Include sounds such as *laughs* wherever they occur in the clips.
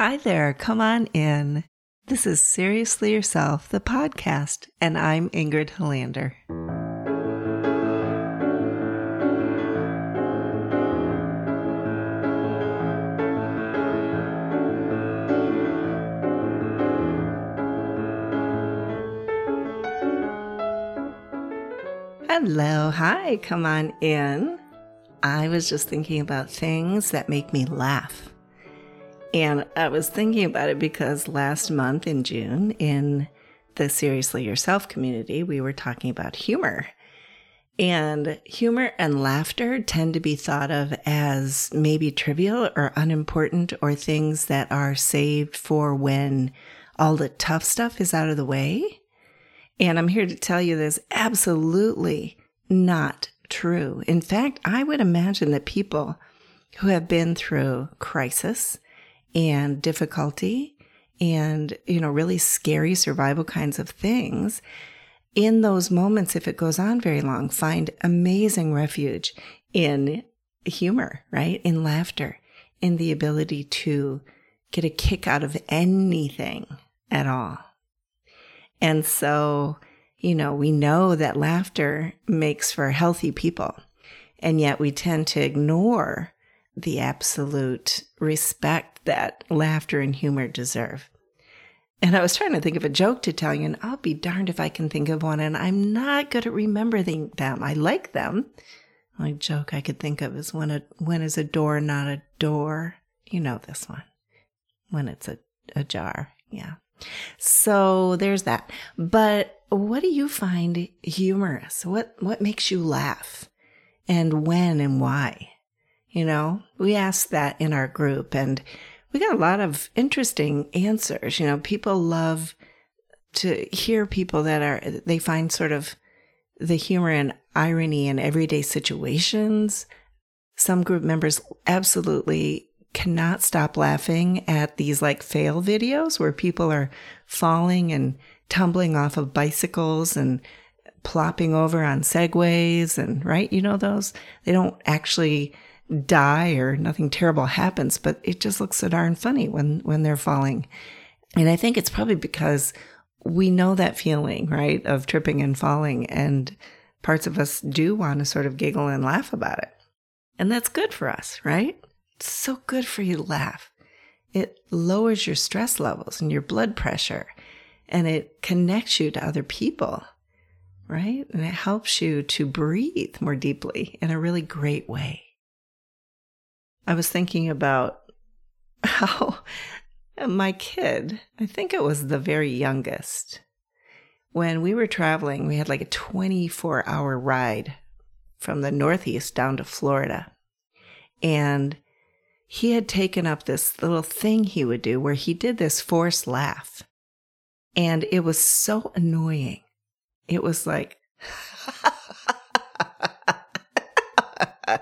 Hi there, come on in. This is Seriously Yourself, the podcast, and I'm Ingrid Helander. Hello, hi, come on in. I was just thinking about things that make me laugh. And I was thinking about it because last month in June, in the Seriously Yourself community, we were talking about humor. And humor and laughter tend to be thought of as maybe trivial or unimportant or things that are saved for when all the tough stuff is out of the way. And I'm here to tell you this absolutely not true. In fact, I would imagine that people who have been through crisis and difficulty and, you know, really scary survival kinds of things, in those moments, if it goes on very long, find amazing refuge in humor, right? In laughter, in the ability to get a kick out of anything at all. And so, you know, we know that laughter makes for healthy people. And yet we tend to ignore the absolute respect that laughter and humor deserve. And I was trying to think of a joke to tell you, and I'll be darned if I can think of one, and I'm not good at remembering them. I like them. The only joke I could think of is when a when is a door not a door? You know this one. When it's a, a jar. Yeah. So there's that. But what do you find humorous? What what makes you laugh? And when and why? You know, we asked that in our group and we got a lot of interesting answers. You know, people love to hear people that are, they find sort of the humor and irony in everyday situations. Some group members absolutely cannot stop laughing at these like fail videos where people are falling and tumbling off of bicycles and plopping over on segways and right you know those they don't actually die or nothing terrible happens, but it just looks so darn funny when, when they're falling. And I think it's probably because we know that feeling, right, of tripping and falling. And parts of us do want to sort of giggle and laugh about it. And that's good for us, right? It's so good for you to laugh. It lowers your stress levels and your blood pressure, and it connects you to other people, right? And it helps you to breathe more deeply in a really great way. I was thinking about how *laughs* my kid, I think it was the very youngest, when we were traveling, we had like a 24 hour ride from the Northeast down to Florida. And he had taken up this little thing he would do where he did this forced laugh. And it was so annoying. It was like, *laughs*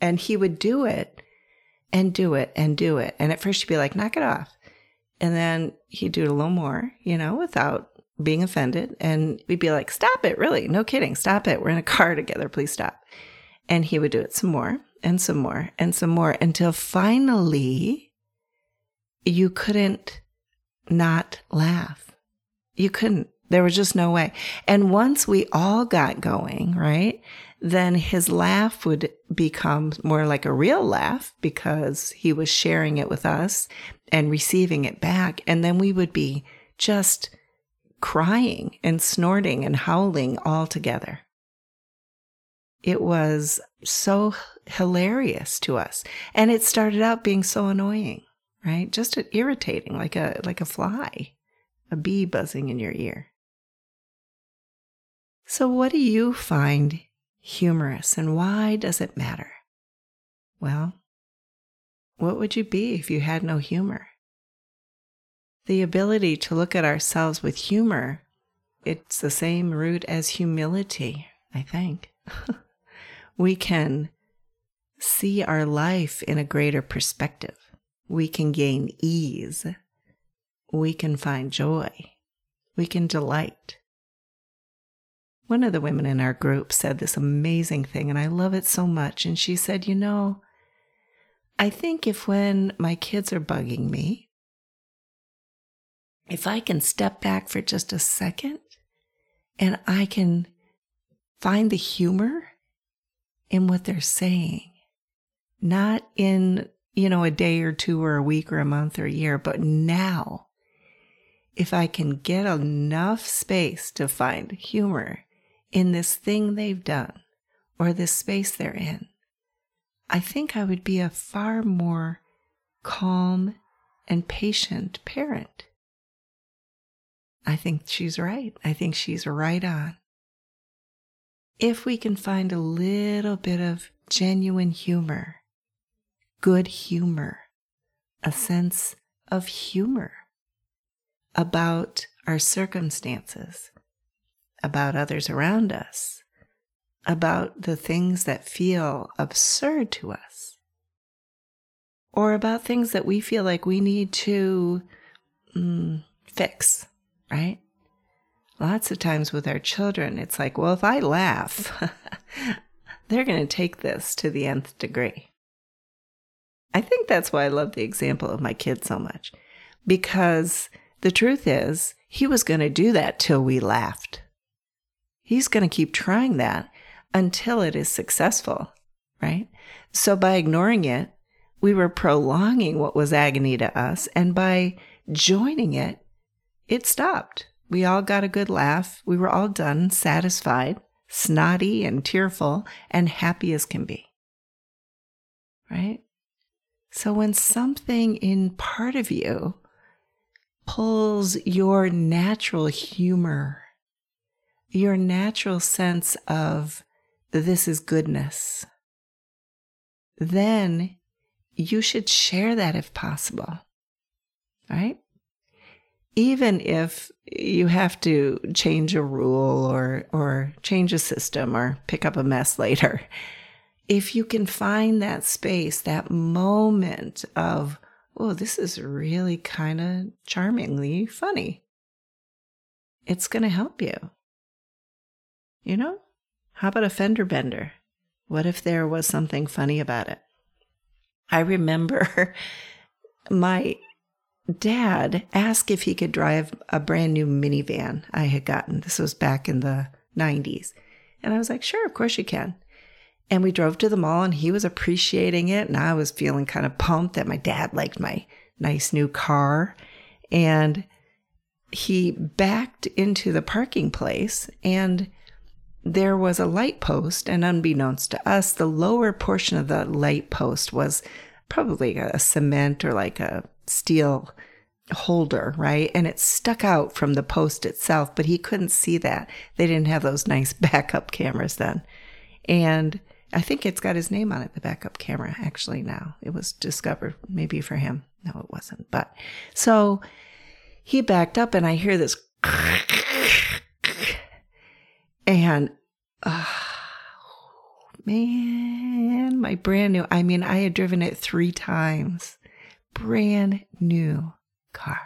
and he would do it and do it and do it. And at first you'd be like, knock it off. And then he'd do it a little more, you know, without being offended. And we'd be like, stop it, really. No kidding. Stop it. We're in a *laughs* car together. Please stop. And he would do it some more and some more and some more until finally you couldn't not laugh. You couldn't. There was just no way. And once we all got going, right? Then his laugh would become more like a real laugh because he was sharing it with us and receiving it back. And then we would be just crying and snorting and howling all together. It was so hilarious to us. And it started out being so annoying, right? Just irritating, like a, like a fly, a bee buzzing in your ear. So, what do you find humorous. And why does it matter? Well, what would you be if you had no humor? The ability to look at ourselves with humor, it's the same root as humility, I think. *laughs* we can see our life in a greater perspective. We can gain ease. We can find joy. We can delight. One of the women in our group said this amazing thing, and I love it so much. And she said, You know, I think if when my kids are bugging me if I can step back for just a second and I can find the humor in what they're saying, not in, you know, a day or two or a week or a month or a year, but now, if I can get enough space to find humor in this thing they've done or this space they're in, I think I would be a far more calm and patient parent. I think she's right. I think she's right on. If we can find a little bit of genuine humor, good humor, a sense of humor about our circumstances, about others around us, about the things that feel absurd to us, or about things that we feel like we need to mm, fix right? Lots of times with our children, it's like, well, if I laugh, *laughs* they're going to take this to the nth degree. I think that's why I love the example of my kid so much, because the truth is, he was going to do that till we laughed. He's going to keep trying that until it is successful, right? So by ignoring it, we were prolonging what was agony to us. And by joining it, it stopped. We all got a good laugh. We were all done, satisfied, snotty and tearful, and happy as can be. Right? So when something in part of you pulls your natural humor, your natural sense of this is goodness, then you should share that if possible. Right? even if you have to change a rule or or change a system or pick up a mess *laughs* later if you can find that space that moment of oh this is really kind of charmingly funny it's going to help you you know how about a fender bender what if there was something funny about it i remember *laughs* my dad asked if he could drive a brand new minivan I had gotten. This was back in the 90s. And I was like, sure, of course you can. And we drove to the mall and he was appreciating it. And I was feeling kind of pumped that my dad liked my nice new car. And he backed into the parking place and there was a light post. And unbeknownst to us, the lower portion of the light post was probably a cement or like a steel holder, right? And it stuck out from the post itself, but he couldn't see that. They didn't have those *laughs* nice backup cameras then. And I think it's got his name on it, the backup camera, actually, now. It was discovered maybe for him. No, it wasn't. But so he backed up, and I hear this, *laughs* and uh, *sighs* man, my brand new, I mean, I had driven it three times brand new car.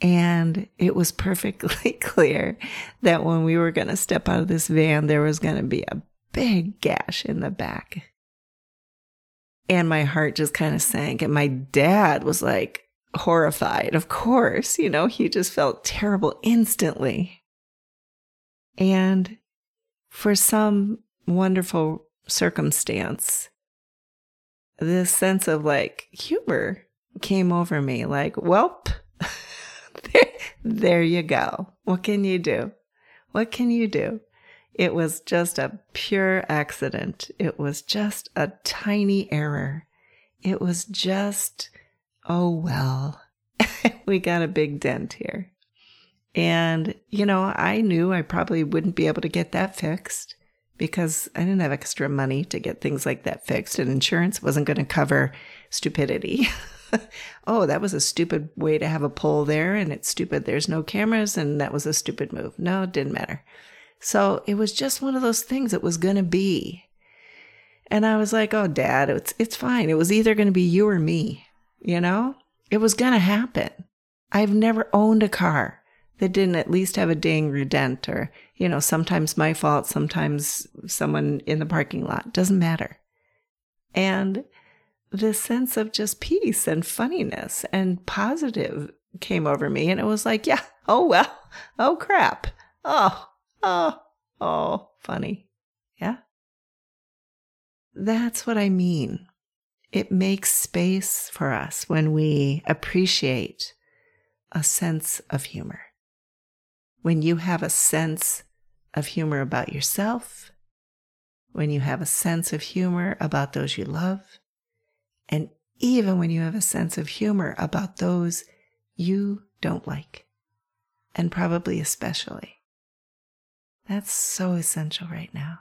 And it was perfectly *laughs* clear that when we were going to step out of this van, there was going to be a big gash in the back. And my heart just kind of sank. And my dad was like horrified. Of course, you know, he just felt terrible instantly. And for some wonderful circumstance, this sense of like humor came over me like, welp, *laughs* there, there you go. What can you do? What can you do? It was just a pure accident. It was just a tiny error. It was just, oh well, *laughs* we got a big dent here. And, you know, I knew I probably wouldn't be able to get that fixed because I didn't have extra money to get things like that fixed, and insurance wasn't going to cover stupidity. *laughs* oh, that was a stupid way to have a pole there, and it's stupid. There's no cameras, and that was a stupid move. No, it didn't matter. So it was just one of those things it was going to be. And I was like, oh, dad, it's, it's fine. It was either going to be you or me, you know? It was going to happen. I've never owned a car that didn't at least have a ding or dent or, you know, sometimes my fault, sometimes someone in the parking lot. Doesn't matter. And this sense of just peace and funniness and positive came over me and it was like, yeah, *laughs* oh well, oh crap. Oh, oh, oh, funny. Yeah. That's what I mean. It makes space for us when we appreciate a sense of humor. When you have a sense of humor about yourself, when you have a sense of humor about those you love, and even when you have a sense of humor about those you don't like, and probably especially. That's so essential right now.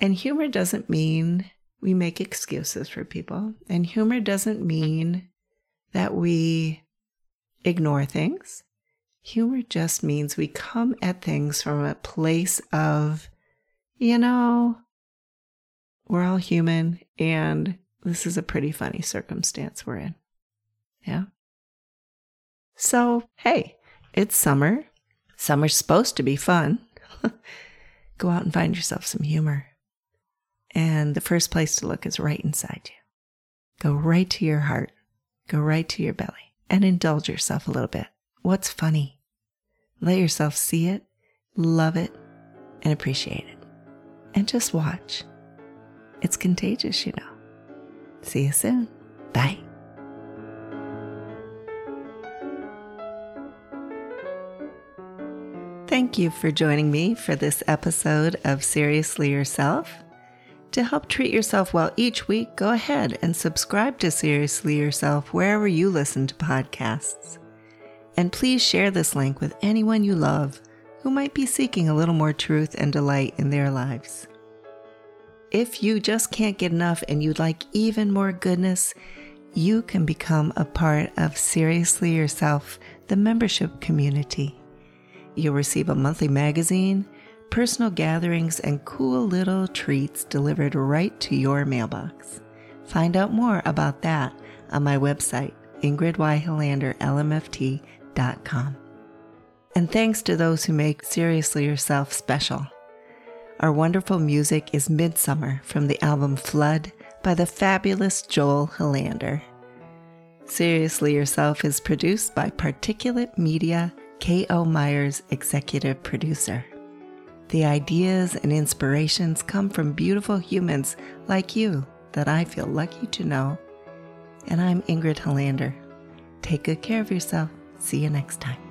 And humor doesn't mean we make excuses for people, and humor doesn't mean that we ignore things. Humor just means we come at things from a place of, you know, we're all human and this is a pretty funny circumstance we're in. Yeah. So, hey, it's summer. Summer's supposed to be fun. *laughs* Go out and find yourself some humor. And the first place to look is right inside you. Go right to your heart. Go right to your belly and indulge yourself a little bit. What's funny? Let yourself see it, love it, and appreciate it. And just watch. It's contagious, you know. See you soon. Bye. Thank you for joining me for this episode of Seriously Yourself. To help treat yourself well each week, go ahead and subscribe to Seriously Yourself wherever you listen to podcasts. And please share this link with anyone you love who might be seeking a little more truth and delight in their lives. If you just can't get enough and you'd like even more goodness, you can become a part of Seriously Yourself, the membership community. You'll receive a monthly magazine, personal gatherings, and cool little treats delivered right to your mailbox. Find out more about that on my website, And thanks to those who make Seriously Yourself special. Our wonderful music is Midsummer from the album Flood by the fabulous Joel Helander. Seriously Yourself is produced by Particulate Media, K.O. Myers, executive producer. The ideas and inspirations come from beautiful humans like you that I feel lucky to know. And I'm Ingrid Helander. Take good care of yourself. See you next time.